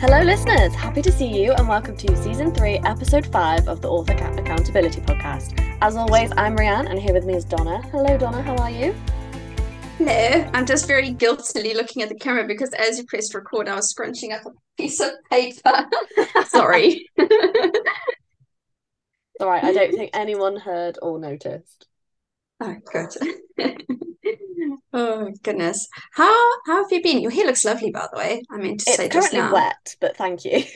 Hello, listeners. Happy to see you, and welcome to season three, episode five of the Author Accountability Podcast. As always, I'm Rhianne, and here with me is Donna. Hello, Donna. How are you? Hello. I'm just very guiltily looking at the camera because as you pressed record, I was scrunching up a piece of paper. Sorry. All right. I don't think anyone heard or noticed. Oh, good. oh goodness. How how have you been? Your hair looks lovely, by the way. I mean to It's say just currently now. wet, but thank you.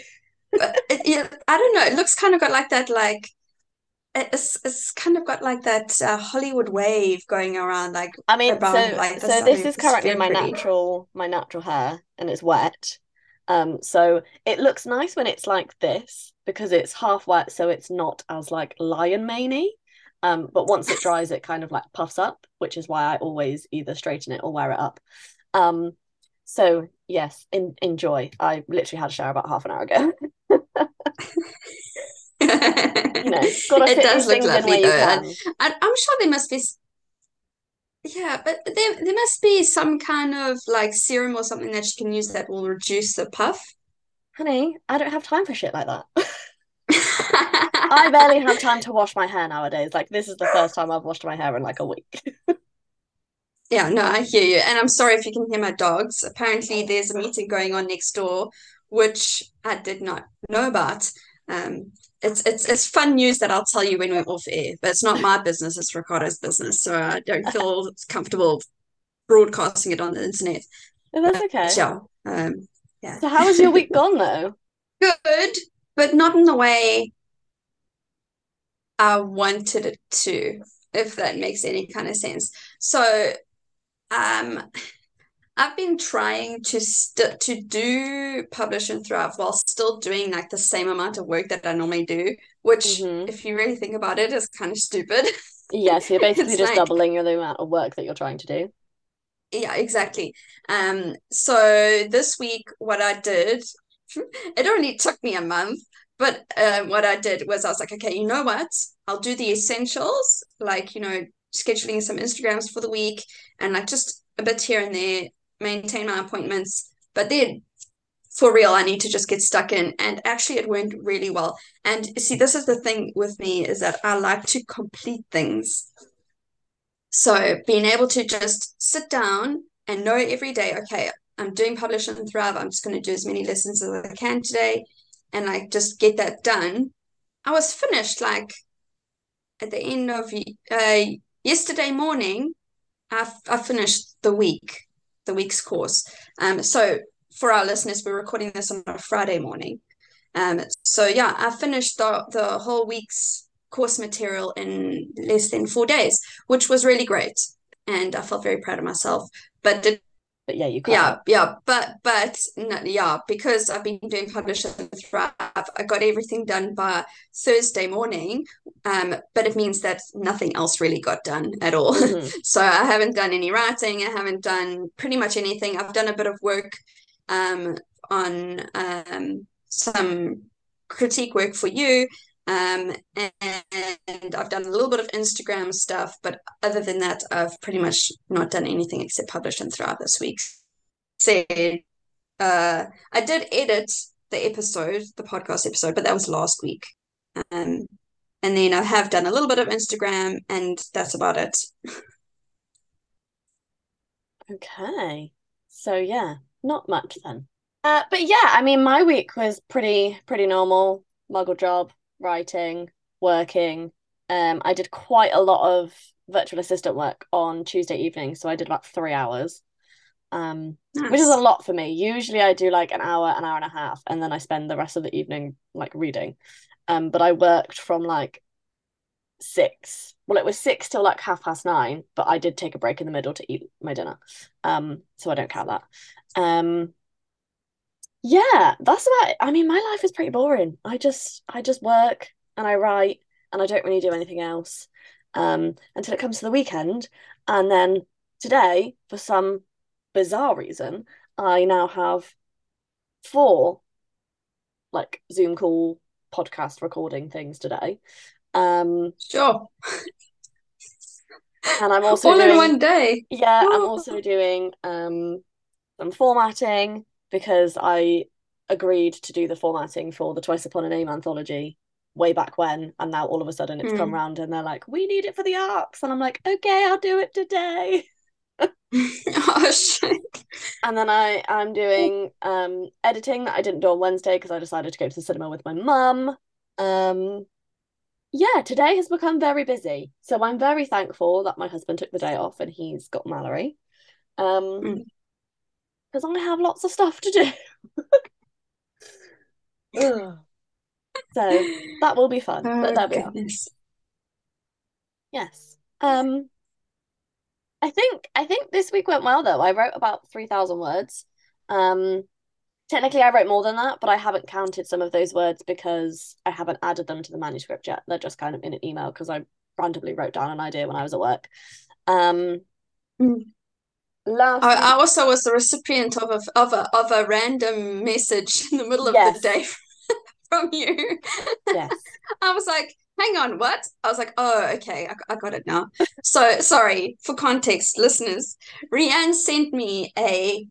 But it, yeah, I don't know. It looks kind of got like that, like it's it's kind of got like that uh, Hollywood wave going around, like I mean, around so like this. so this is currently my pretty. natural my natural hair, and it's wet. Um, so it looks nice when it's like this because it's half wet, so it's not as like lion maney. Um, but once it dries, it kind of like puffs up, which is why I always either straighten it or wear it up. Um, so yes, in, enjoy. I literally had a shower about half an hour ago. You know, It does look things in where lovely though. And I'm sure there must be, yeah, but there there must be some kind of like serum or something that you can use that will reduce the puff. Honey, I don't have time for shit like that. I barely have time to wash my hair nowadays. Like this is the first time I've washed my hair in like a week. Yeah, no, I hear you. And I'm sorry if you can hear my dogs. Apparently, there's a meeting going on next door, which I did not know about. Um, it's it's it's fun news that I'll tell you when we're off air, but it's not my business, it's Ricardo's business. So I don't feel comfortable broadcasting it on the internet. No, that's okay. yeah, um, yeah. So how has your week gone though? Good, but not in the way I wanted it to, if that makes any kind of sense. So, um, I've been trying to st to do publish and thrive while still doing like the same amount of work that I normally do, which, hmm if you really think about it, is kind of stupid. Yeah, so you're basically just like, doubling your the amount of work that you're trying to do. yeah, exactly. Um, so this week, what I did, it only took me a month, but uh, what I did was I was like, okay, you know what? I'll do the essentials, like, you know, scheduling some Instagrams for the week and like just a bit here and there, maintain my appointments. But then for real, I need to just get stuck in. And actually, it went really well. And see, this is the thing with me is that I like to complete things. So being able to just sit down and know every day, okay, I'm doing Publish and Thrive. I'm just going to do as many lessons as I can today and like just get that done. I was finished like at the end of uh, yesterday morning. I, I finished the week, the week's course. Um, so for our listeners, we're recording this on a Friday morning. Um, so yeah, I finished the the whole week's course material in less than four days, which was really great, and I felt very proud of myself. But But yeah, you yeah, can't. yeah, but but no, yeah, because I've been doing Publish and Thrive, I got everything done by Thursday morning. Um, but it means that nothing else really got done at all. hmm So I haven't done any writing, I haven't done pretty much anything. I've done a bit of work um on um some critique work for you. Um, and I've done a little bit of Instagram stuff, but other than that, I've pretty much not done anything except publish and thrive this week. Said, uh, I did edit the episode, the podcast episode, but that was last week. Um, and then I have done a little bit of Instagram, and that's about it. Okay. So yeah, not much then. Uh, but yeah, I mean, my week was pretty pretty normal. Muggle job, writing, working. Um, I did quite a lot of virtual assistant work on Tuesday evening, so I did about three hours. Um, which is a lot for me. Usually I do like an hour, an hour and a half, and then I spend the rest of the evening like reading. Um, but I worked from like six. Well, it was six till like half past nine, but I did take a break in the middle to eat my dinner. Um, so I don't count that. Um, yeah, that's about it. I mean, my life is pretty boring. I just I just work and I write and I don't really do anything else. Um, until it comes to the weekend. And then today, for some bizarre reason, I now have four like Zoom call podcast recording things today. Um, Sure. and I'm also All in one day. Yeah, I'm also doing um some formatting because I agreed to do the formatting for the Twice Upon a Name anthology way back when, and now all of a sudden it's mm. come round and they're like, we need it for the arcs, and I'm like, okay, I'll do it today. oh shit. And then I I'm doing um editing that I didn't do on Wednesday because I decided to go to the cinema with my mum. Um yeah, today has become very busy. So I'm very thankful that my husband took the day off and he's got Mallory. Um because. I have lots of stuff to do. so that will be fun. Oh, but there we are. Yes. Um I think I think this week went well though. I wrote about 3,000 words. Um technically I wrote more than that, but I haven't counted some of those words because I haven't added them to the manuscript yet. They're just kind of in an email because I randomly wrote down an idea when I was at work. Um mm. Last I, I, also was the recipient of a of a of a random message in the middle of yes. the day from you. Yes. I was like, hang on, what? I was like, oh, okay, I, I got it now. So, sorry, for context, listeners, Rhianne sent me a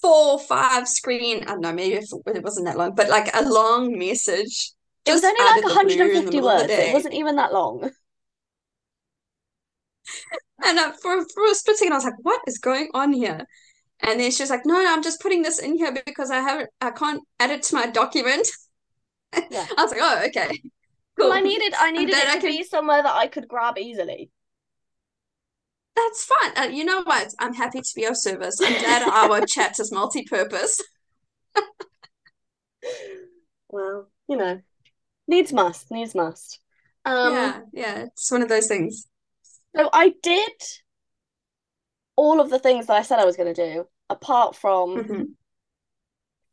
four, five screen, I don't know, maybe it wasn't that long, but like a long message. It was only like 150 words. It wasn't even that long. And for, for a split second, I was like, what is going on here? And then she was like, no, no, I'm just putting this in here because I haven't, I can't add it to my document. Yeah. I was like, oh, okay. Cool. Well, I needed I needed it to can... be somewhere that I could grab easily. That's fine. Uh, you know what? I'm happy to be of service. I'm glad our chat is multi-purpose. well, you know, needs must, needs must. Um, yeah, yeah, it's one of those things. So I did all of the things that I said I was going to do, apart from mm-hmm.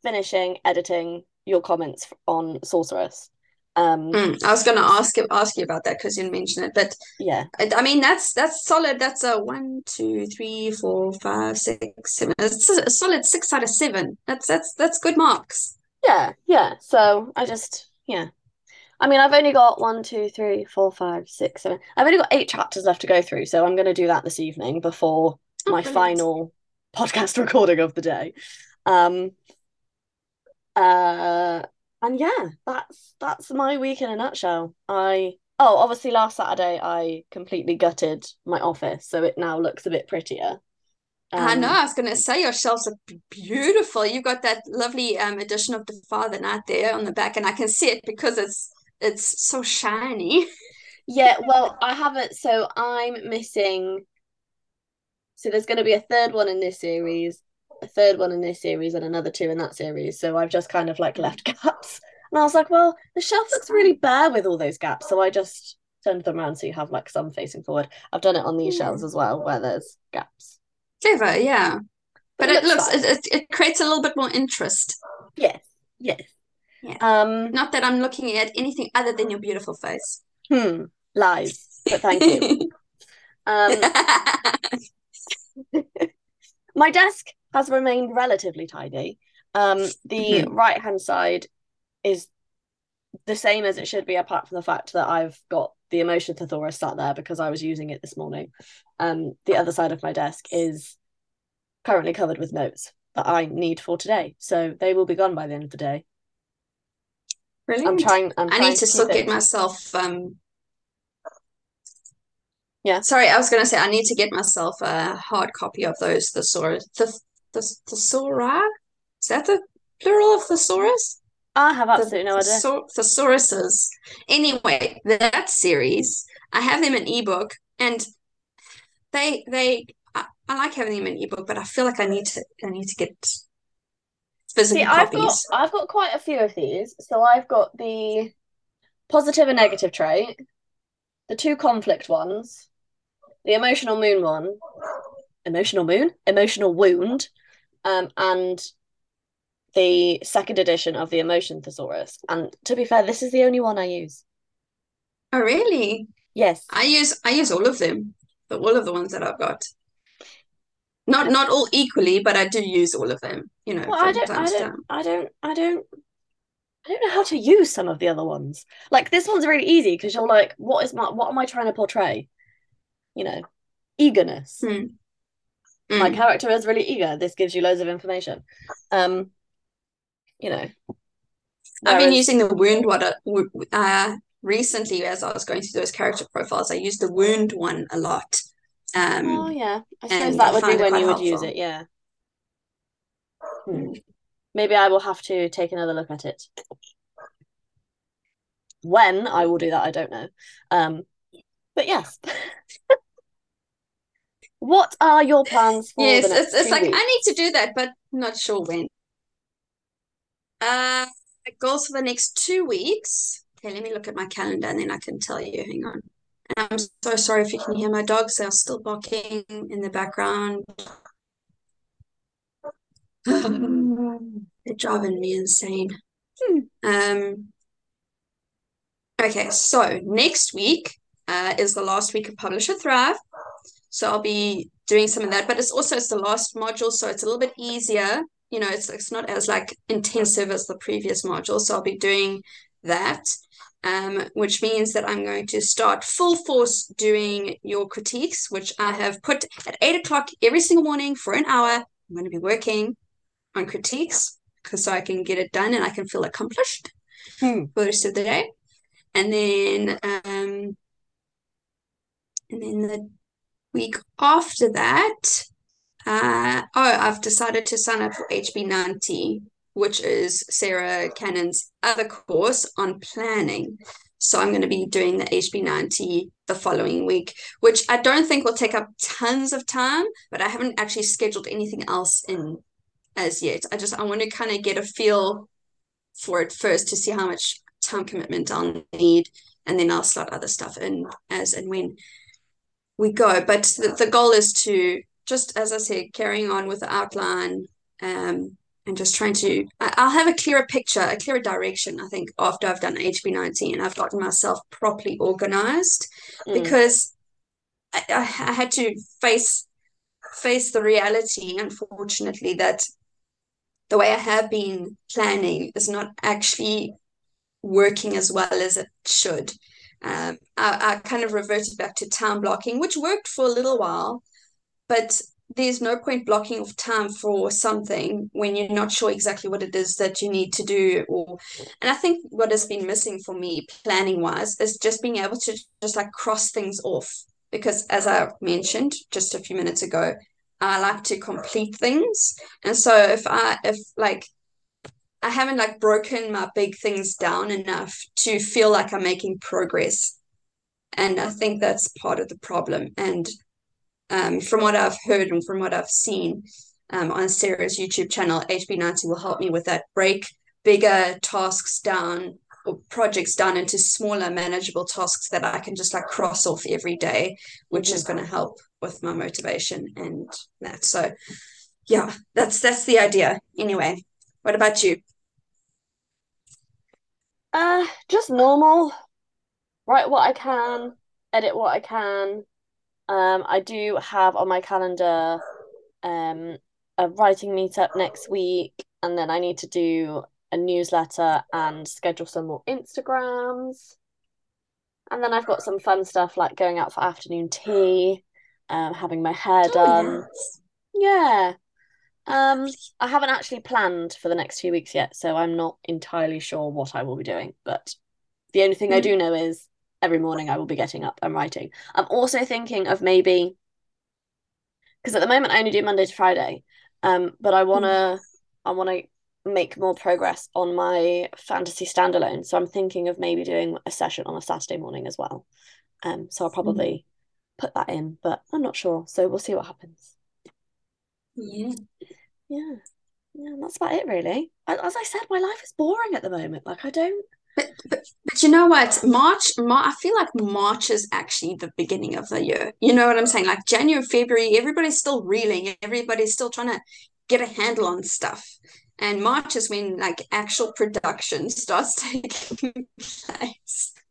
finishing editing your comments on Sorceress. Um, mm, I was going to ask ask you about that because you mentioned it, but yeah, I, I, mean that's that's solid. That's a one, two, three, four, five, six, seven. It's a solid six out of seven. That's that's that's good marks. Yeah, yeah. So I just yeah. I mean, I've only got one, two, three, four, five, six, seven. I've only got eight chapters left to go through, so I'm going to do that this evening before oh, my final podcast recording of the day. Um, uh, and yeah, that's that's my week in a nutshell. I oh, obviously last Saturday I completely gutted my office, so it now looks a bit prettier. Um, I know. I was going to say your shelves are beautiful. You've got that lovely um edition of the Father Knight there on the back, and I can see it because it's it's so shiny. yeah, well, I haven't. So I'm missing. So there's going to be a third one in this series, a third one in this series and another two in that series. So I've just kind of like left gaps. And I was like, well, the shelf looks really bare with all those gaps. So I just turned them around so you have like some facing forward. I've done it on these yeah. shelves as well where there's gaps. Clever, yeah. But, but it, it, looks, it, it, it creates a little bit more interest. Yes, yes. Yeah. Um, Not that I'm looking at anything other than your beautiful face. Hmm. Lies. But thank you. um, my desk has remained relatively tidy. Um, the mm-hmm. right hand side is the same as it should be, apart from the fact that I've got the emotion thesaurus sat there because I was using it this morning. Um, the other side of my desk is currently covered with notes that I need for today, so they will be gone by the end of the day. Brilliant. I'm trying. I'm i need to, to still get myself um, yeah. Sorry, I was going to say I need to get myself a hard copy of those thesaurus. The the thesauri? Is that the plural of thesaurus? I have absolutely the, no idea. Thesauruses. Anyway, that series, I have them in ebook, and they they I, I like having them in ebook, but I feel like I need to I need to get physical See, I've got I've got quite a few of these. So I've got the positive and negative trait, the two conflict ones, the emotional moon one, emotional moon, emotional wound, um, and the second edition of the emotion thesaurus. And to be fair, this is the only one I use. Oh really? Yes. I use I use all of them. The, all of the ones that I've got. Not not all equally, but I do use all of them. You know, well, I don't, I don't, I don't, I don't, I don't know how to use some of the other ones. Like this one's really easy because you're like, what is my, what am I trying to portray? you know, eagerness. Mm. Mm. My character is really eager. This gives you loads of information. Um, you know, I've been using the wound one uh, recently as I was going through those character profiles. I used the wound one a lot. Um, Oh yeah, I suppose that would be when you would use it. Yeah. Hmm. Maybe I will have to take another look at it. When I will do that, I don't know. Um, but yes. What are your plans for yes, it's it's like weeks? I need to do that, but not sure when. Uh, goals for the next two weeks. Okay, let me look at my calendar and then I can tell you. Hang on. And I'm so sorry if you can hear my dogs. They are still barking in the background. They're driving me insane. Um, okay, so next week uh, is the last week of Publish and Thrive. So I'll be doing some of that, but it's also it's the last module, so it's a little bit easier. You know, it's it's not as like intensive as the previous module. So I'll be doing that. Um, which means that I'm going to start full force doing your critiques, which I have put at eight o'clock every single morning for an hour. I'm going to be working on critiques because so I can get it done and I can feel accomplished Hmm. for the rest of the day. And then um and then the week after that, uh oh, I've decided to sign up for HB90, which is Sarah Cannon's other course on planning. So I'm going to be doing the HB90 the following week, which I don't think will take up tons of time, but I haven't actually scheduled anything else in as yet. I just I want to kind of get a feel for it first to see how much time commitment I'll need, and then I'll slot other stuff in as and when we go. But the, the goal is to just, as I said, carrying on with the outline, um, and just trying to. I'll have a clearer picture, a clearer direction. I think after I've done HB90 and I've gotten myself properly organized, Mm. because I, I, had to face face the reality, unfortunately, that the way I have been planning is not actually working as well as it should. Um, I, I kind of reverted back to time blocking, which worked for a little while, but there's no point blocking off time for something when you're not sure exactly what it is that you need to do. Or, and I think what has been missing for me, planning wise, is just being able to just like cross things off. Because as I mentioned just a few minutes ago, I like to complete things. And so if I, if like, I haven't like broken my big things down enough to feel like I'm making progress. And I think that's part of the problem. And um, from what I've heard and from what I've seen um, on Sarah's YouTube channel, HB90 will help me with that. Break bigger tasks down or projects down into smaller, manageable tasks that I can just like cross off every day, which is going to help with my motivation and that. So, yeah, that's that's the idea. Anyway, what about you? Uh, just normal. Write what I can, edit what I can. Um, I do have on my calendar um a writing meetup next week, and then I need to do a newsletter and schedule some more Instagrams. And then I've got some fun stuff like going out for afternoon tea, um, having my hair done. yes. Yeah. Um, I haven't actually planned for the next few weeks yet, so I'm not entirely sure what I will be doing. But the only thing I Mm. do know is every morning I will be getting up and writing. I'm also thinking of maybe because at the moment I only do Monday to Friday. Um, but I wanna I wanna make more progress on my fantasy standalone. So I'm thinking of maybe doing a session on a Saturday morning as well. Um, so I'll probably put that in, but I'm not sure. So we'll see what happens. Yeah. Yeah. Yeah, that's about it really. As as I said, my life is boring at the moment. Like I don't But, but but you know what? March, Mar I feel like March is actually the beginning of the year. You know what I'm saying? Like January, February, everybody's still reeling. Everybody's still trying to get a handle on stuff. And March is when like actual production starts taking place.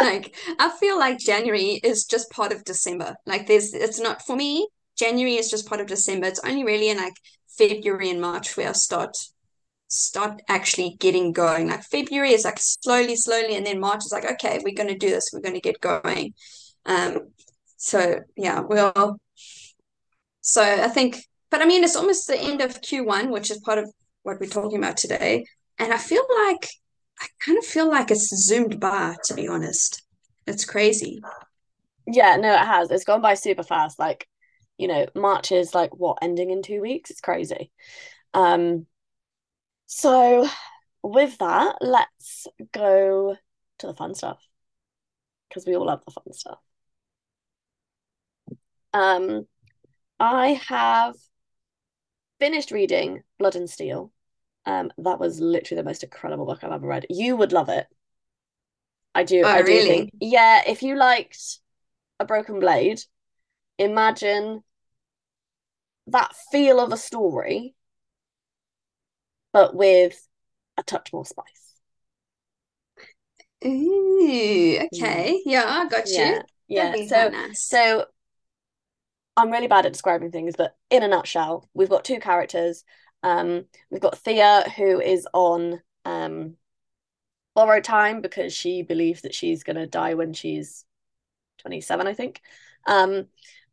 Like I feel like January is just part of December. Like there's it's not for me, January is just part of December. It's only really in like February and March where I start start actually getting going. Like February is like slowly, slowly, and then March is like, okay, we're going to do this. We're going to get going. Um, so yeah, well, so I think, but I mean, it's almost the end of Q1, which is part of what we're talking about today. And I feel like I kind of feel like it's zoomed by, to be honest. It's crazy. Yeah, no, it has. It's gone by super fast. Like, you know, March is like what, ending in two weeks? It's crazy. Um, so with that, let's go to the fun stuff. Because we all love the fun stuff. Um, I have finished reading Blood and Steel. Um, that was literally the most incredible book I've ever read. You would love it. I do. Oh, I do really? think. Yeah, if you liked A Broken Blade, imagine that feel of a story, but with a touch more spice. Ooh, okay. Yeah, I got you. Yeah. So, nice. so I'm really bad at describing things, but in a nutshell, we've got two characters. Um, we've got Thea, who is on um borrowed time because she believes that she's gonna die when she's 27, I think. Um,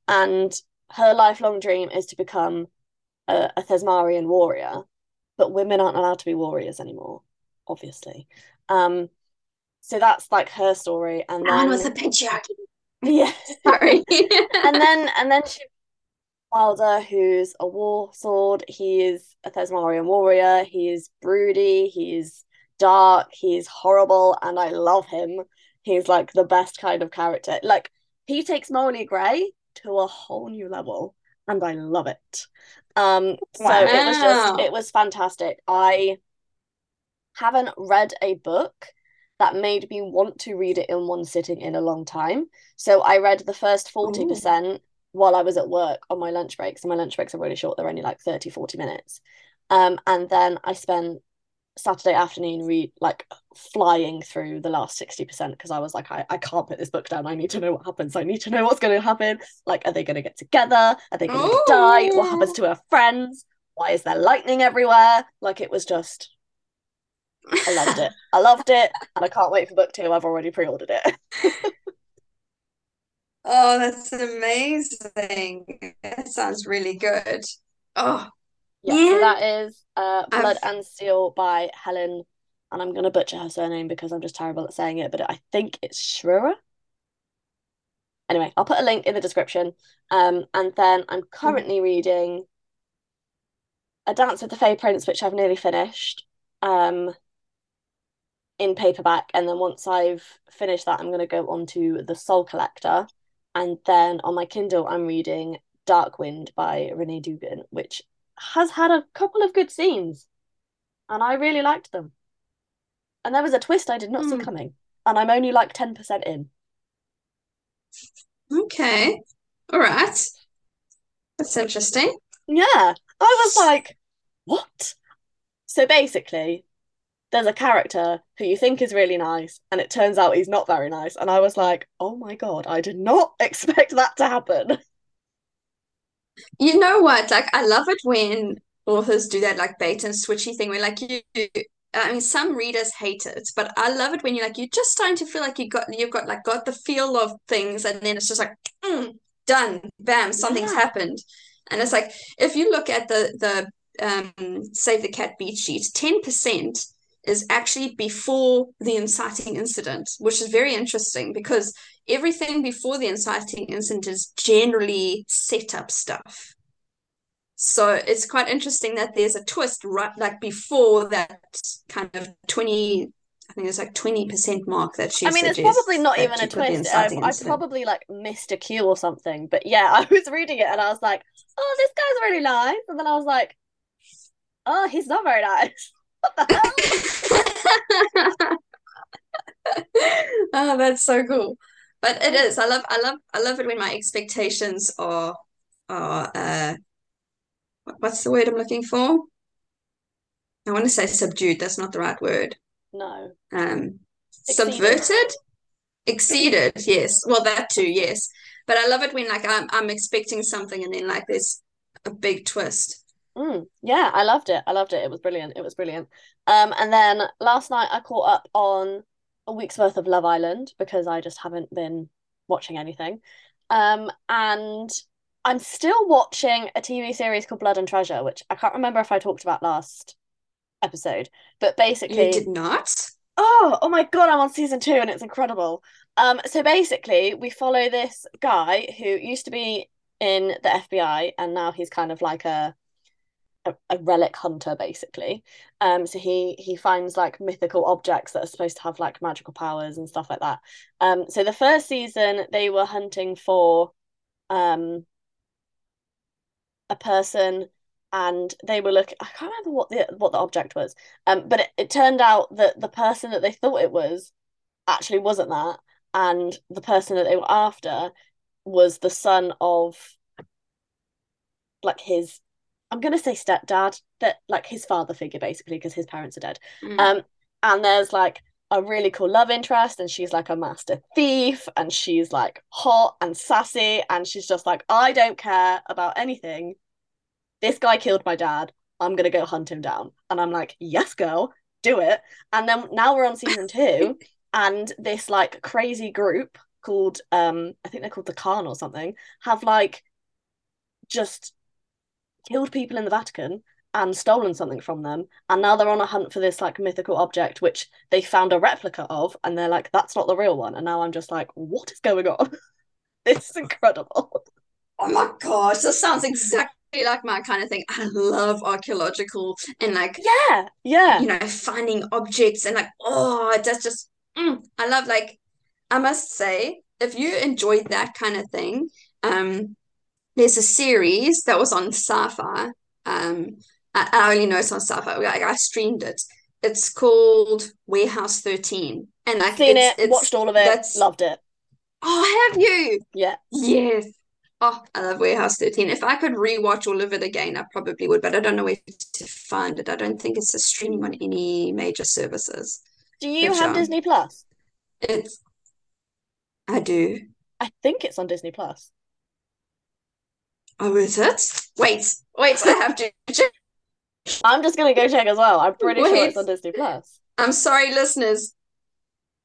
and her lifelong dream is to become a, a Thezmarrian warrior, but women aren't allowed to be warriors anymore, obviously. Um, so that's like her story, and then with the patriarchy. yeah, Sorry. and then and then she Wilder, who's a Warsword. He is a Thezmarrian warrior. He is broody. He's dark. He's horrible, and I love him. He's like the best kind of character. Like he takes morally grey to a whole new level, and I love it. Um, so it was just it was fantastic. I haven't read a book that made me want to read it in one sitting in a long time. So I read the first 40% while I was at work on my lunch breaks. And my lunch breaks are really short, they're only like 30, 40 minutes. Um, and then I spent Saturday afternoon read like flying through the last 60% because I was like, I, I can't put this book down. I need to know what happens. I need to know what's going to happen. Like, are they going to get together? Are they going to die? What happens to her friends? Why is there lightning everywhere? Like, it was just, I loved it. I loved it. And I can't wait for book two. I've already pre ordered it. Oh, that's amazing. That sounds really good. Oh, Yeah, so that is uh, Blood I've- and Steel by Helen, and I'm gonna butcher her surname because I'm just terrible at saying it, but I think it's Schruer. Anyway, I'll put a link in the description. Um, and then I'm currently reading A Dance with the Fey Prince, which I've nearly finished, um, in paperback. And then once I've finished that, I'm gonna go on to The Soul Collector. And then on my Kindle, I'm reading Dark Wind by Renee Dugan, which has had a couple of good scenes, and I really liked them. And there was a twist I did not see Hmm. coming, and I'm only like 10% in. okay. All right. That's interesting. Yeah, I was like, what? So basically, there's a character who you think is really nice, and it turns out he's not very nice. And I was like, oh my God, I did not expect that to happen. You know what? Like, I love it when authors do that, like bait and switchy thing where, like, you, I mean, some readers hate it, but I love it when you're like, you're just starting to feel like you got, you've got like got the feel of things, and then it's just like, mm, done, bam, something's Yeah. happened. And it's like, if you look at the the um Save the Cat beat sheet, 10% is actually before the inciting incident, which is very interesting because everything before the inciting incident is generally set up stuff. So it's quite interesting that there's a twist right like before that kind of 20, I think it's like 20% mark that she I mean, it's probably not even a twist. I, I probably like missed a cue or something. But yeah, I was reading it and I was like, oh, this guy's really nice. And then I was like, oh, he's not very nice. What the hell? Oh, that's so cool. But it is. I love I love I love it when my expectations are are uh what's the word I'm looking for? I want to say subdued. That's not the right word. No. Um, Exceeded. subverted, exceeded. Yes. Well, that too. Yes. But I love it when like I'm I'm expecting something and then like there's a big twist. Mm, yeah, I loved it. I loved it. It was brilliant. It was brilliant. Um, and then last night I caught up on a week's worth of Love Island because I just haven't been watching anything. Um, and I'm still watching a TV series called Blood and Treasure, which I can't remember if I talked about last episode, but basically, You did not? Oh, oh my God, I'm on season two and it's incredible. Um, so basically, we follow this guy who used to be in the FBI and now he's kind of like a a, a relic hunter, basically. Um, so he he finds like mythical objects that are supposed to have like magical powers and stuff like that. Um, so the first season they were hunting for um a person and they were looking I can't remember what the what the object was. Um, but it, it turned out that the person that they thought it was actually wasn't that, and the person that they were after was the son of like his I'm gonna say stepdad, that like his father figure basically, because his parents are dead. Mm. Um, and there's like a really cool love interest, and she's like a master thief, and she's like hot and sassy, and she's just like, I don't care about anything this guy killed my dad. I'm gonna go hunt him down. And I'm like, yes, girl, do it. And then now we're on season two, and this like crazy group called um, I think they're called the Khan or something, have like just killed people in the Vatican and stolen something from them. And now they're on a hunt for this like mythical object, which they found a replica of, and they're like, that's not the real one. And now I'm just like, what is going on? this is incredible. Oh my gosh, this sounds exactly like my kind of thing. I love archaeological and like yeah, yeah, you know, finding objects and like oh, that's just mm, I love like I must say if you enjoyed that kind of thing, um, there's a series that was on Sci-Fi. Um, I, I only know it's on Sci-Fi. Like I streamed it. It's called Warehouse 13, and like seen it's, it, it's, watched all of it, loved it. Oh, have you? Yeah. Yes. Oh, I love Warehouse 13. If I could rewatch all of it again, I probably would, but I don't know where to find it. I don't think it's a stream on any major services. Do you have um, Disney Plus? It's I do. I think it's on Disney Plus. Oh, is it? Wait, wait, I have to check. I'm just gonna go check as well. I'm pretty wait. sure it's on Disney Plus. I'm sorry, listeners.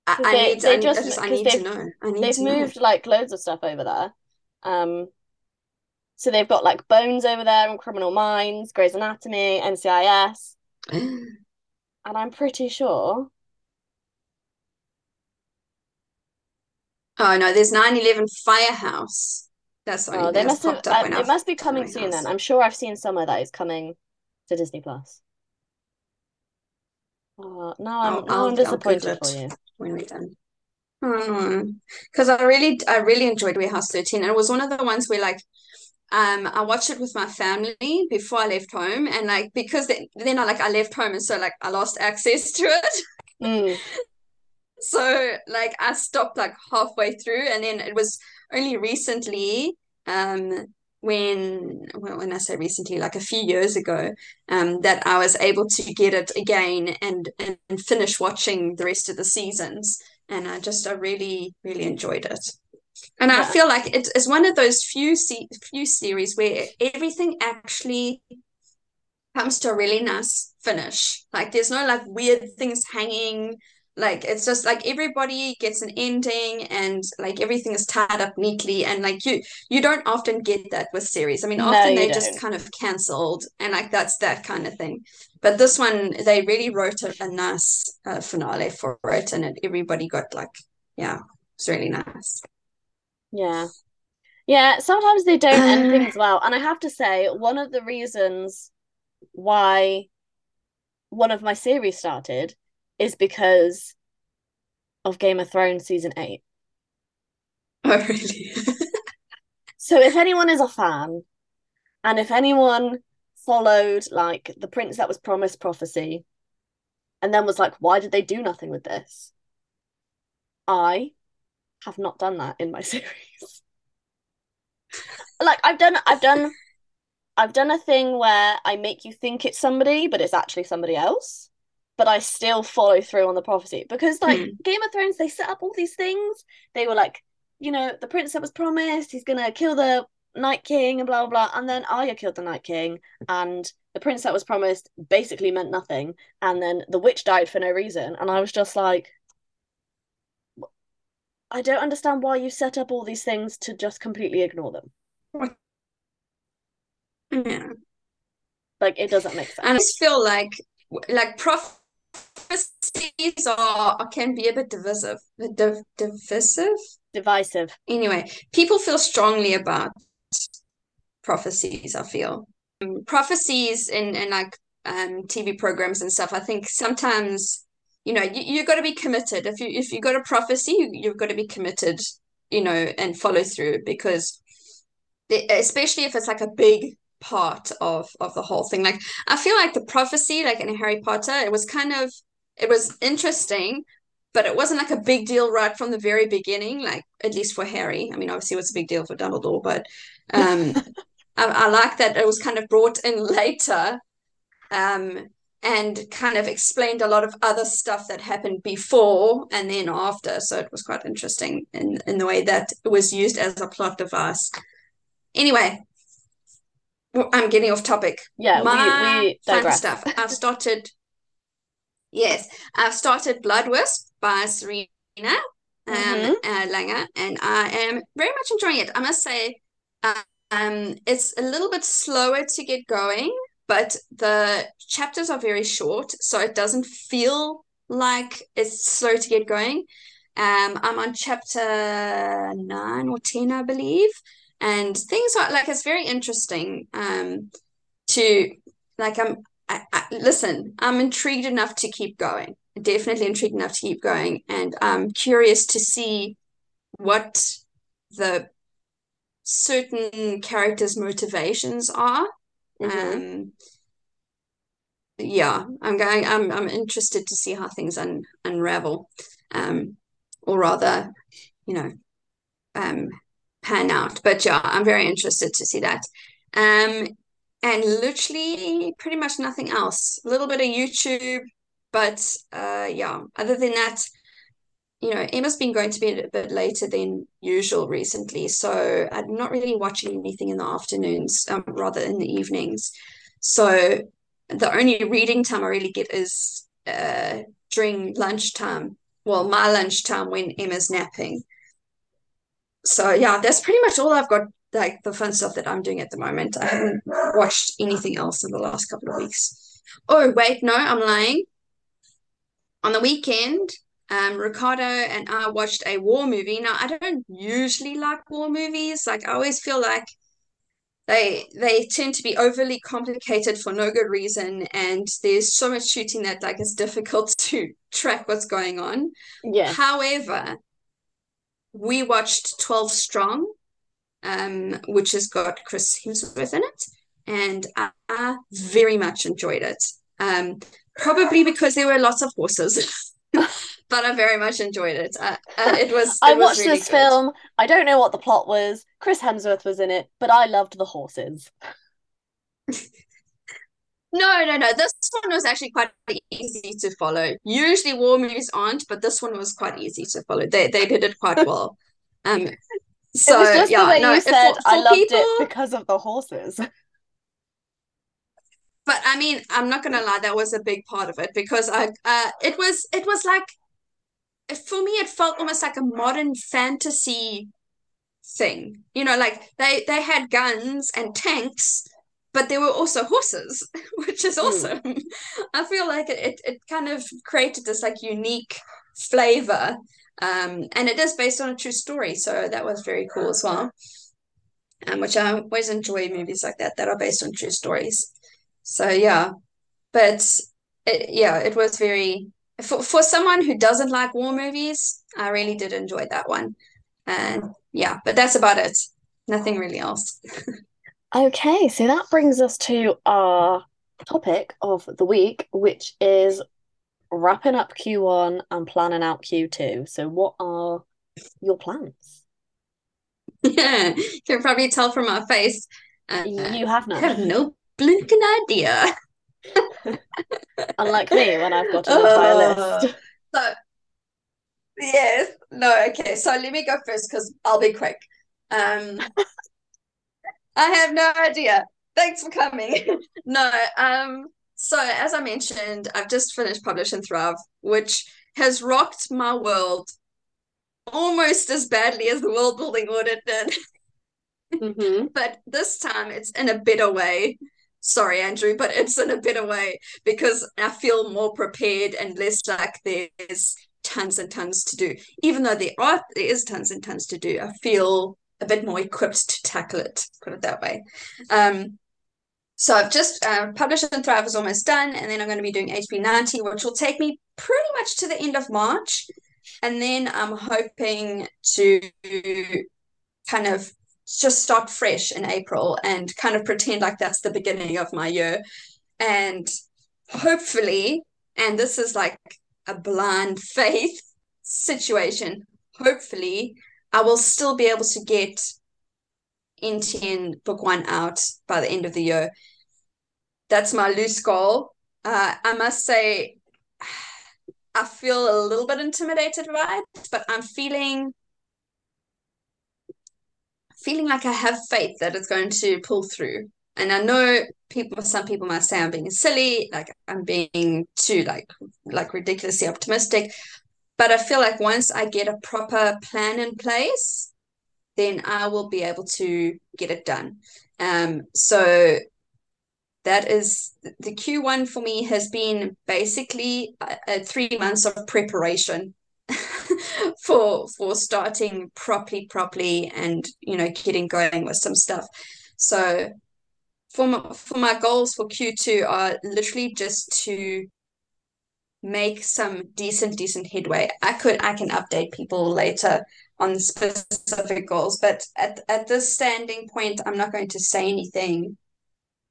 I, I they, need, they I, just, I, just, I need to know. I need they've to moved know. like loads of stuff over there. Um, so they've got like Bones over there and Criminal Minds, Grey's Anatomy, NCIS, and I'm pretty sure. Oh no, there's 9/11 Firehouse. That's oh, they must have. Uh, it must be coming soon. Then I'm sure I've seen somewhere that is coming to Disney Plus. Oh, now I'm, I'll, I'm disappointed for you. When we're done because I really I really enjoyed Warehouse 13 and it was one of the ones where like um I watched it with my family before I left home and like because then, then I like I left home and so like I lost access to it mm. so like I stopped like halfway through and then it was only recently um when well, when I say recently, like a few years ago, um, that I was able to get it again and and finish watching the rest of the seasons and I just I really really enjoyed it. And. I feel like it is one of those few se- few series where everything actually comes to a really nice finish. Like there's no like weird things hanging. Like it's just like everybody gets an ending and like everything is tied up neatly and like you you don't often get that with series. I mean often no, they don't. just kind of cancelled and like that's that kind of thing. But this one, they really wrote a, a nice uh, finale for it, and it, everybody got like, yeah, it's really nice. Yeah. Yeah, sometimes they don't end things well. And I have to say, one of the reasons why one of my series started is because of Game of Thrones season eight. Oh, really? so, if anyone is a fan, and if anyone followed like the prince that was promised prophecy and then was like why did they do nothing with this i have not done that in my series like i've done i've done i've done a thing where i make you think it's somebody but it's actually somebody else but i still follow through on the prophecy because like hmm. game of thrones they set up all these things they were like you know the prince that was promised he's gonna kill the Night King and blah blah blah. And then Arya killed the Night King, and the prince that was promised basically meant nothing. And then the witch died for no reason. And I was just like, I don't understand why you set up all these things to just completely ignore them. Yeah. Like it doesn't make sense. And I just feel like like prof prophecies are can be a bit divisive. Div, divisive? Divisive. Anyway, people feel strongly about prophecies, I feel. Um, prophecies in, in like um, TV programs and stuff, I think sometimes, you know, you, you got to be committed. If you if you got a prophecy, you, you've got to be committed, you know, and follow through because especially if it's like a big part of of the whole thing. Like I feel like the prophecy, like in Harry Potter, it was kind of it was interesting, but it wasn't like a big deal right from the very beginning. Like at least for Harry. I mean, obviously, it was a big deal for Dumbledore, but um, I, I like that it was kind of brought in later. Um, and kind of explained a lot of other stuff that happened before and then after. So it was quite interesting in, in the way that it was used as a plot device. Anyway, I'm getting off topic. Yeah, My we, we fun stuff. I've started. Yes, I've started Blood Wisp by Serena um, mm-hmm. uh, Langer, and I am very much enjoying it. I must say, um, it's a little bit slower to get going, but the chapters are very short, so it doesn't feel like it's slow to get going. Um, I'm on chapter nine or ten, I believe and things are like it's very interesting um to like i'm I, I, listen i'm intrigued enough to keep going definitely intrigued enough to keep going and i'm curious to see what the certain characters motivations are mm-hmm. um yeah i'm going i'm i'm interested to see how things un, unravel um or rather you know um pan out. But yeah, I'm very interested to see that. Um, and literally pretty much nothing else. A little bit of YouTube, but uh, yeah. Other than that, you know, Emma's been going to bed a bit later than usual recently, so I'm not really watching anything in the afternoons, um, rather in the evenings. So the only reading time I really get is uh, during lunchtime. Well, my lunchtime when Emma's napping so yeah, that's pretty much all I've got. Like the fun stuff that I'm doing at the moment. I haven't watched anything else in the last couple of weeks. Oh wait, no, I'm lying. On the weekend, um, Ricardo and I watched a war movie. Now I don't usually like war movies. Like I always feel like they they tend to be overly complicated for no good reason, and there's so much shooting that like it's difficult to track what's going on. Yeah. However, we watched 12 Strong, um, which has got Chris Hemsworth in it, and I, very much enjoyed it. Um, probably because there were lots of horses. but I very much enjoyed it. Uh, uh, it was. It I was watched really this good. film. I don't know what the plot was. Chris Hemsworth was in it, but I loved the horses. No, no, no. This one was actually quite easy to follow. Usually war movies aren't, but this one was quite easy to follow. They they did it quite well. Um so it was just yeah, the way no, you said for, for I loved people, it because of the horses. But I mean, I'm not gonna lie, that was a big part of it because I uh it was it was like for me it felt almost like a modern fantasy thing. You know, like they they had guns and tanks but there were also horses, which is hmm. awesome. Mm. I feel like it, it, it kind of created this like unique flavor. Um, and it is based on a true story, so that was very cool as well. Um, which I always enjoy movies like that that are based on true stories. So yeah, but it, yeah, it was very for for someone who doesn't like war movies. I really did enjoy that one, and yeah, but that's about it. Nothing really else. Okay, so that brings us to our topic of the week, which is wrapping up Q1 and planning out Q2. So, what are your plans? Yeah, you can probably tell from our face. Uh, you have none. I have no blinking idea. Unlike me, when I've got an entire Uh, list. So, yes, no, okay. So let me go first because I'll be quick. Um, I have no idea. Thanks for coming. no, um, so as I mentioned, I've just finished publishing Thrive, which has rocked my world almost as badly as the world building audit did. Mhm. but this time it's in a better way. Sorry, Andrew, but it's in a better way because I feel more prepared and less like there's tons and tons to do. Even though there are there is tons and tons to do, I feel a bit more equipped to tackle it. Put it that way. Um, so I've just uh, Publish and Thrive is almost done, and then I'm going to be doing HB90, which will take me pretty much to the end of March, and then I'm hoping to kind of just start fresh in April and kind of pretend like that's the beginning of my year, and hopefully, and this is like a blind faith situation. Hopefully, I will still be able to get NTN book one out by the end of the year. That's my loose goal. Uh, I must say, I feel a little bit intimidated by it, but I'm feeling feeling like I have faith that it's going to pull through. And I know people some people might say I'm being silly, like I'm being too like like ridiculously optimistic. But I feel like once I get a proper plan in place, then I will be able to get it done. Um, so that is the Q1 for me has been basically three months of preparation for for starting properly properly and you know getting going with some stuff so for my, for my goals for q2 are literally just to make some decent decent headway i could i can update people later on specific goals but at, at this standing point i'm not going to say anything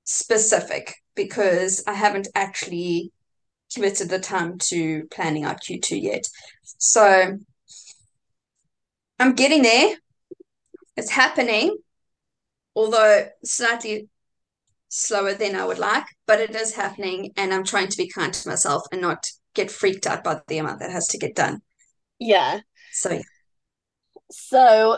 specific because i haven't actually committed the time to planning our q2 yet so I'm getting there. It's happening, although slightly slower than I would like, but it is happening. And I'm trying to be kind to myself and not get freaked out by the amount that has to get done. Yeah. So, yeah. So,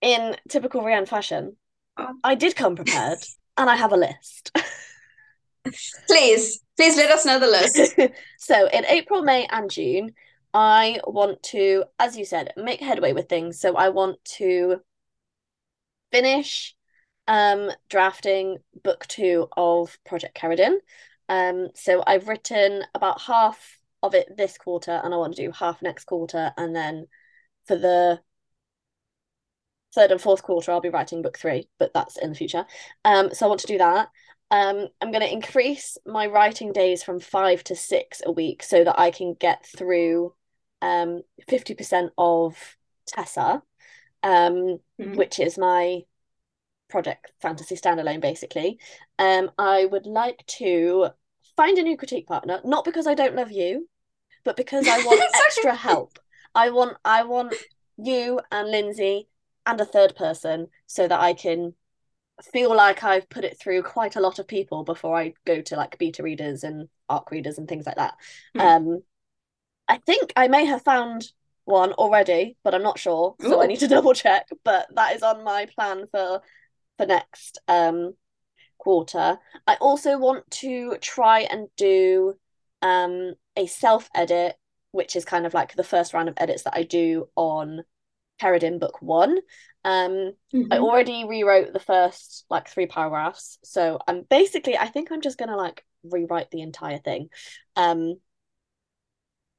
in typical Rhianne fashion, oh. I did come prepared and I have a list. please, please let us know the list. so, in April, May, and June, I want to, as you said, make headway with things. So I want to finish um drafting book two of Project Cerridyn. Um, so I've written about half of it this quarter, and I want to do half next quarter, and then for the third and fourth quarter, I'll be writing book three, but that's in the future. Um, so I want to do that. Um, I'm going to increase my writing days from five to six a week so that I can get through um 50% of Tessa, um, mm-hmm. which is my project fantasy standalone basically. Um, I would like to find a new critique partner, not because I don't love you, but because I want extra help. I want I want you and Lindsay and a third person so that I can feel like I've put it through quite a lot of people before I go to like beta readers and arc readers and things like that. Mm. Um I think I may have found one already, but I'm not sure. So Ooh. I need to double check. But that is on my plan for for next um quarter. I also want to try and do um a self edit, which is kind of like the first round of edits that I do on Cerridyn book one. Um, mm-hmm. I already rewrote the first like three paragraphs, so I'm basically I think I'm just gonna like rewrite the entire thing. Um,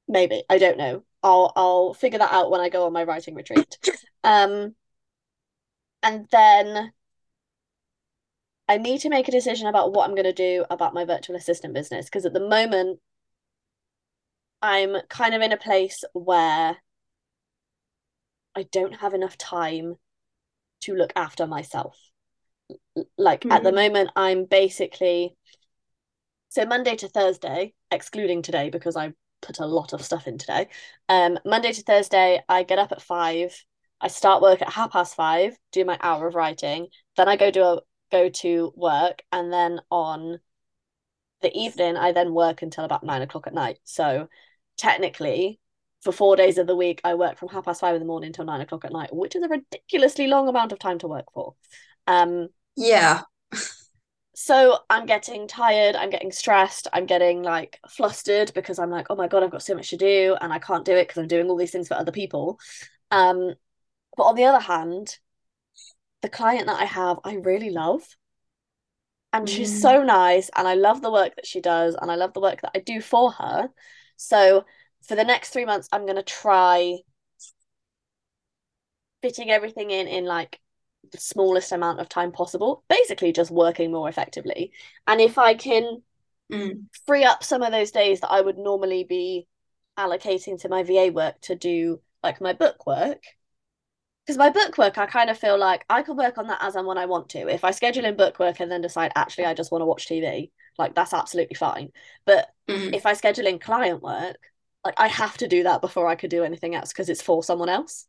maybe I don't know. I'll I'll figure that out when I go on my writing retreat. Um, and then I need to make a decision about what I'm going to do about my virtual assistant business because at the moment I'm kind of in a place where I don't have enough time to look after myself. Like mm-hmm. at the mm-hmm. moment, I'm basically so Monday to Thursday, excluding today because I put a lot of stuff in today. Um, Monday to Thursday, I get up at five. I start work at half past five, do my hour of writing. Then I go do a go to work, and then on the evening, I then work until about nine o'clock at night. So technically, for four days of the week, I work from half past five in the morning till nine o'clock at night, which is a ridiculously long amount of time to work for. Um, yeah so I'm getting tired, I'm getting stressed, I'm getting like flustered because I'm like, oh my god, I've got so much to do and I can't do it because I'm doing all these things for other people. Um, but on the other hand, the client that I have, I really love. and she's so nice and I love the work that she does and I love the work that I do for her. So for the next three months, I'm gonna try fitting everything in in like the smallest amount of time possible, basically just working more effectively. And if I can Mm. free up some of those days that I would normally be allocating to my VA work to do like my book work. Because my book work, I kind of feel like I can work on that as and when I want to. If I schedule in book work and then decide actually I just want to watch TV, like that's absolutely fine. But Mm. if I schedule in client work, like I have to do that before I could do anything else because it's for someone else.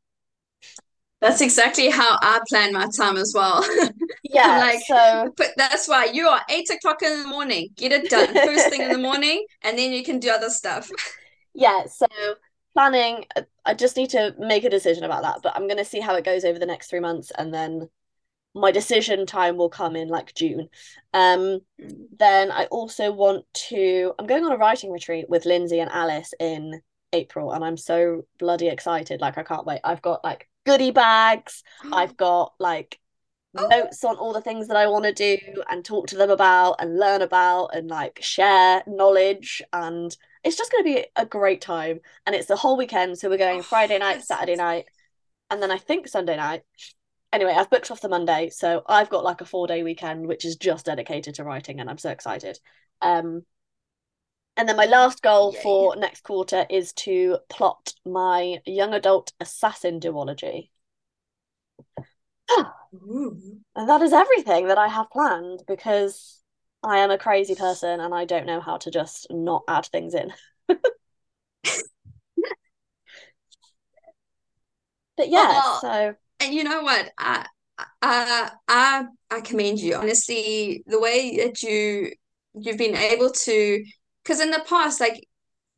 That's exactly how I plan my time as well. Yeah, like, so but that's why you are eight o'clock in the morning. Get it done first thing in the morning, and then you can do other stuff. yeah, so planning, uh, I just need to make a decision about that, but I'm going to see how it goes over the next three months and then my decision time will come in like June. Um, Mm. then I also want to, I'm going on a writing retreat with Lindsay and Alice in April, and I'm so bloody excited. Like, I can't wait. I've got like goodie bags, I've got like. Notes on all the things that I want to do and talk to them about and learn about and like share knowledge and it's just going to be a great time. And it's the whole weekend so we're going Oh, Friday night that Saturday night and then I think Sunday night. Anyway I've booked off the Monday so I've got like a four day weekend which is just dedicated to writing and I'm so excited. Um and then my last goal Yay. for next quarter is to plot my young adult assassin duology. And that is everything that I have planned because I am a crazy person and I don't know how to just not add things in. But yeah, Well, so And you know what? I I I I commend you. Honestly, the way that you you've been able to, because in the past, like,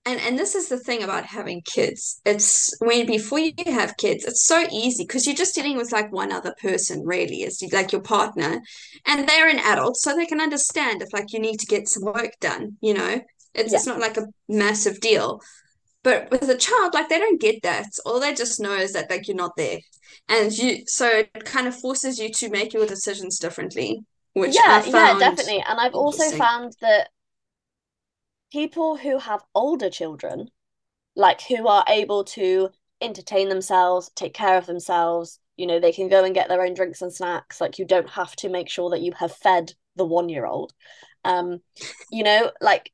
and and this is the thing about having kids. It's when before you have kids, it's so easy because you're just dealing with like one other person, really, is like your partner, and they're an adult, so they can understand if like you need to get some work done. You know, it's Yeah. it's not like a massive deal. But with a child, like they don't get that. All they just know is that like you're not there. And you so it kind of forces you to make your decisions differently, which yeah, I yeah, definitely. And I've also found that people who have older children, like who are able to entertain themselves, take care of themselves, you know, they can go and get their own drinks and snacks. Like you don't have to make sure that you have fed the one year old. Um, you know, like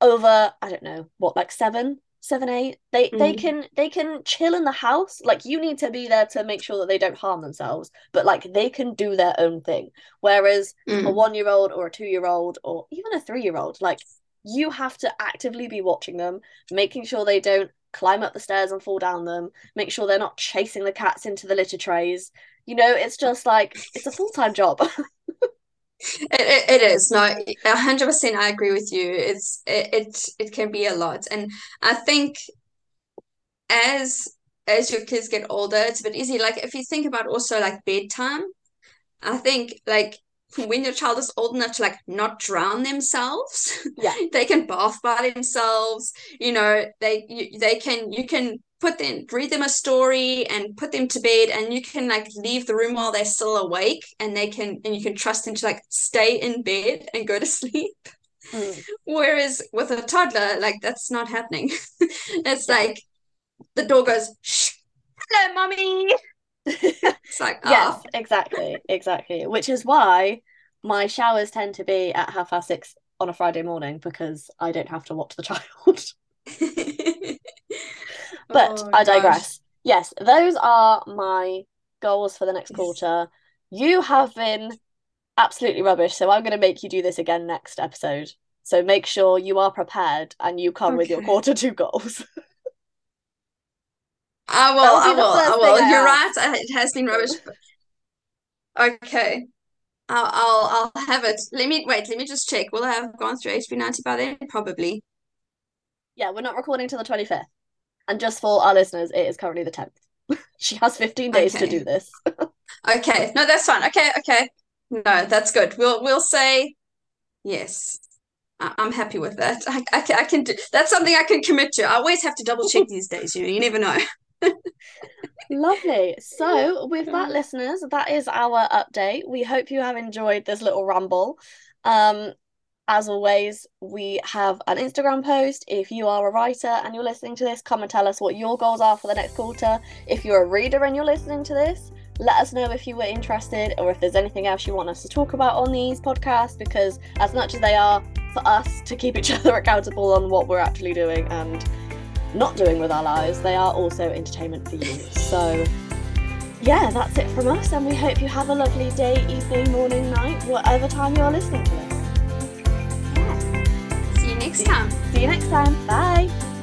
over, I don't know, what, like seven, seven, eight, they they Mm. can they can chill in the house. Like you need to be there to make sure that they don't harm themselves, but like they can do their own thing. Whereas a Mm. one year old or a two year old or even a three year old, like you have to actively be watching them, making sure they don't climb up the stairs and fall down them, make sure they're not chasing the cats into the litter trays. You know, it's just like it's a full time job. It, it, it is no, a hundred percent. I agree with you. It's it, it it can be a lot, and I think as as your kids get older, it's a bit easy. Like if you think about also like bedtime, I think like when your child is old enough to like not drown themselves, Yeah. they can bath by themselves. You know, they you, they can you can put them read them a story and put them to bed, and you can like leave the room while they're still awake, and they can and you can trust them to like stay in bed and go to sleep. Mm. Whereas with a toddler, like that's not happening. it's Yeah. like the door goes, Shh, hello, mommy. It's like, Yes, oh, exactly, exactly. Which is why my showers tend to be at half past six on a Friday morning because I don't have to watch the child. But Oh, I gosh. digress. Yes, those are my goals for the next quarter. You have been absolutely rubbish, so I'm going to make you do this again next episode. So make sure you are prepared and you come with your quarter two goals. I will, I will, I will. I You're right. It has been rubbish. Okay. I'll, I'll, I'll have it. Let me wait. Let me just check. Will I have gone through HB90 by then? Probably. Yeah, we're not recording till the 25th. And just for our listeners, it is currently the 10th. She has 15 days to do this. Okay. No, that's fine. Okay, okay. No, that's good. We'll we'll say yes. I, I'm happy with that. I, I, can- I can do that's something I can commit to. I always have to double check these days, you know, you never know. Lovely. So, with that, listeners, that is our update. We hope you have enjoyed this little ramble. Um, as always, we have an Instagram post. If you are a writer and you're listening to this, come and tell us what your goals are for the next quarter. If you're a reader and you're listening to this, let us know if you were interested or if there's anything else you want us to talk about on these podcasts because as much as they are for us to keep each other accountable on what we're actually doing and not doing with our lives, they are also entertainment for you. So yeah, that's it from us, and we hope you have a lovely day, evening, morning, night, whatever time you are listening to this. Yeah. See you next time. See you next time. Bye.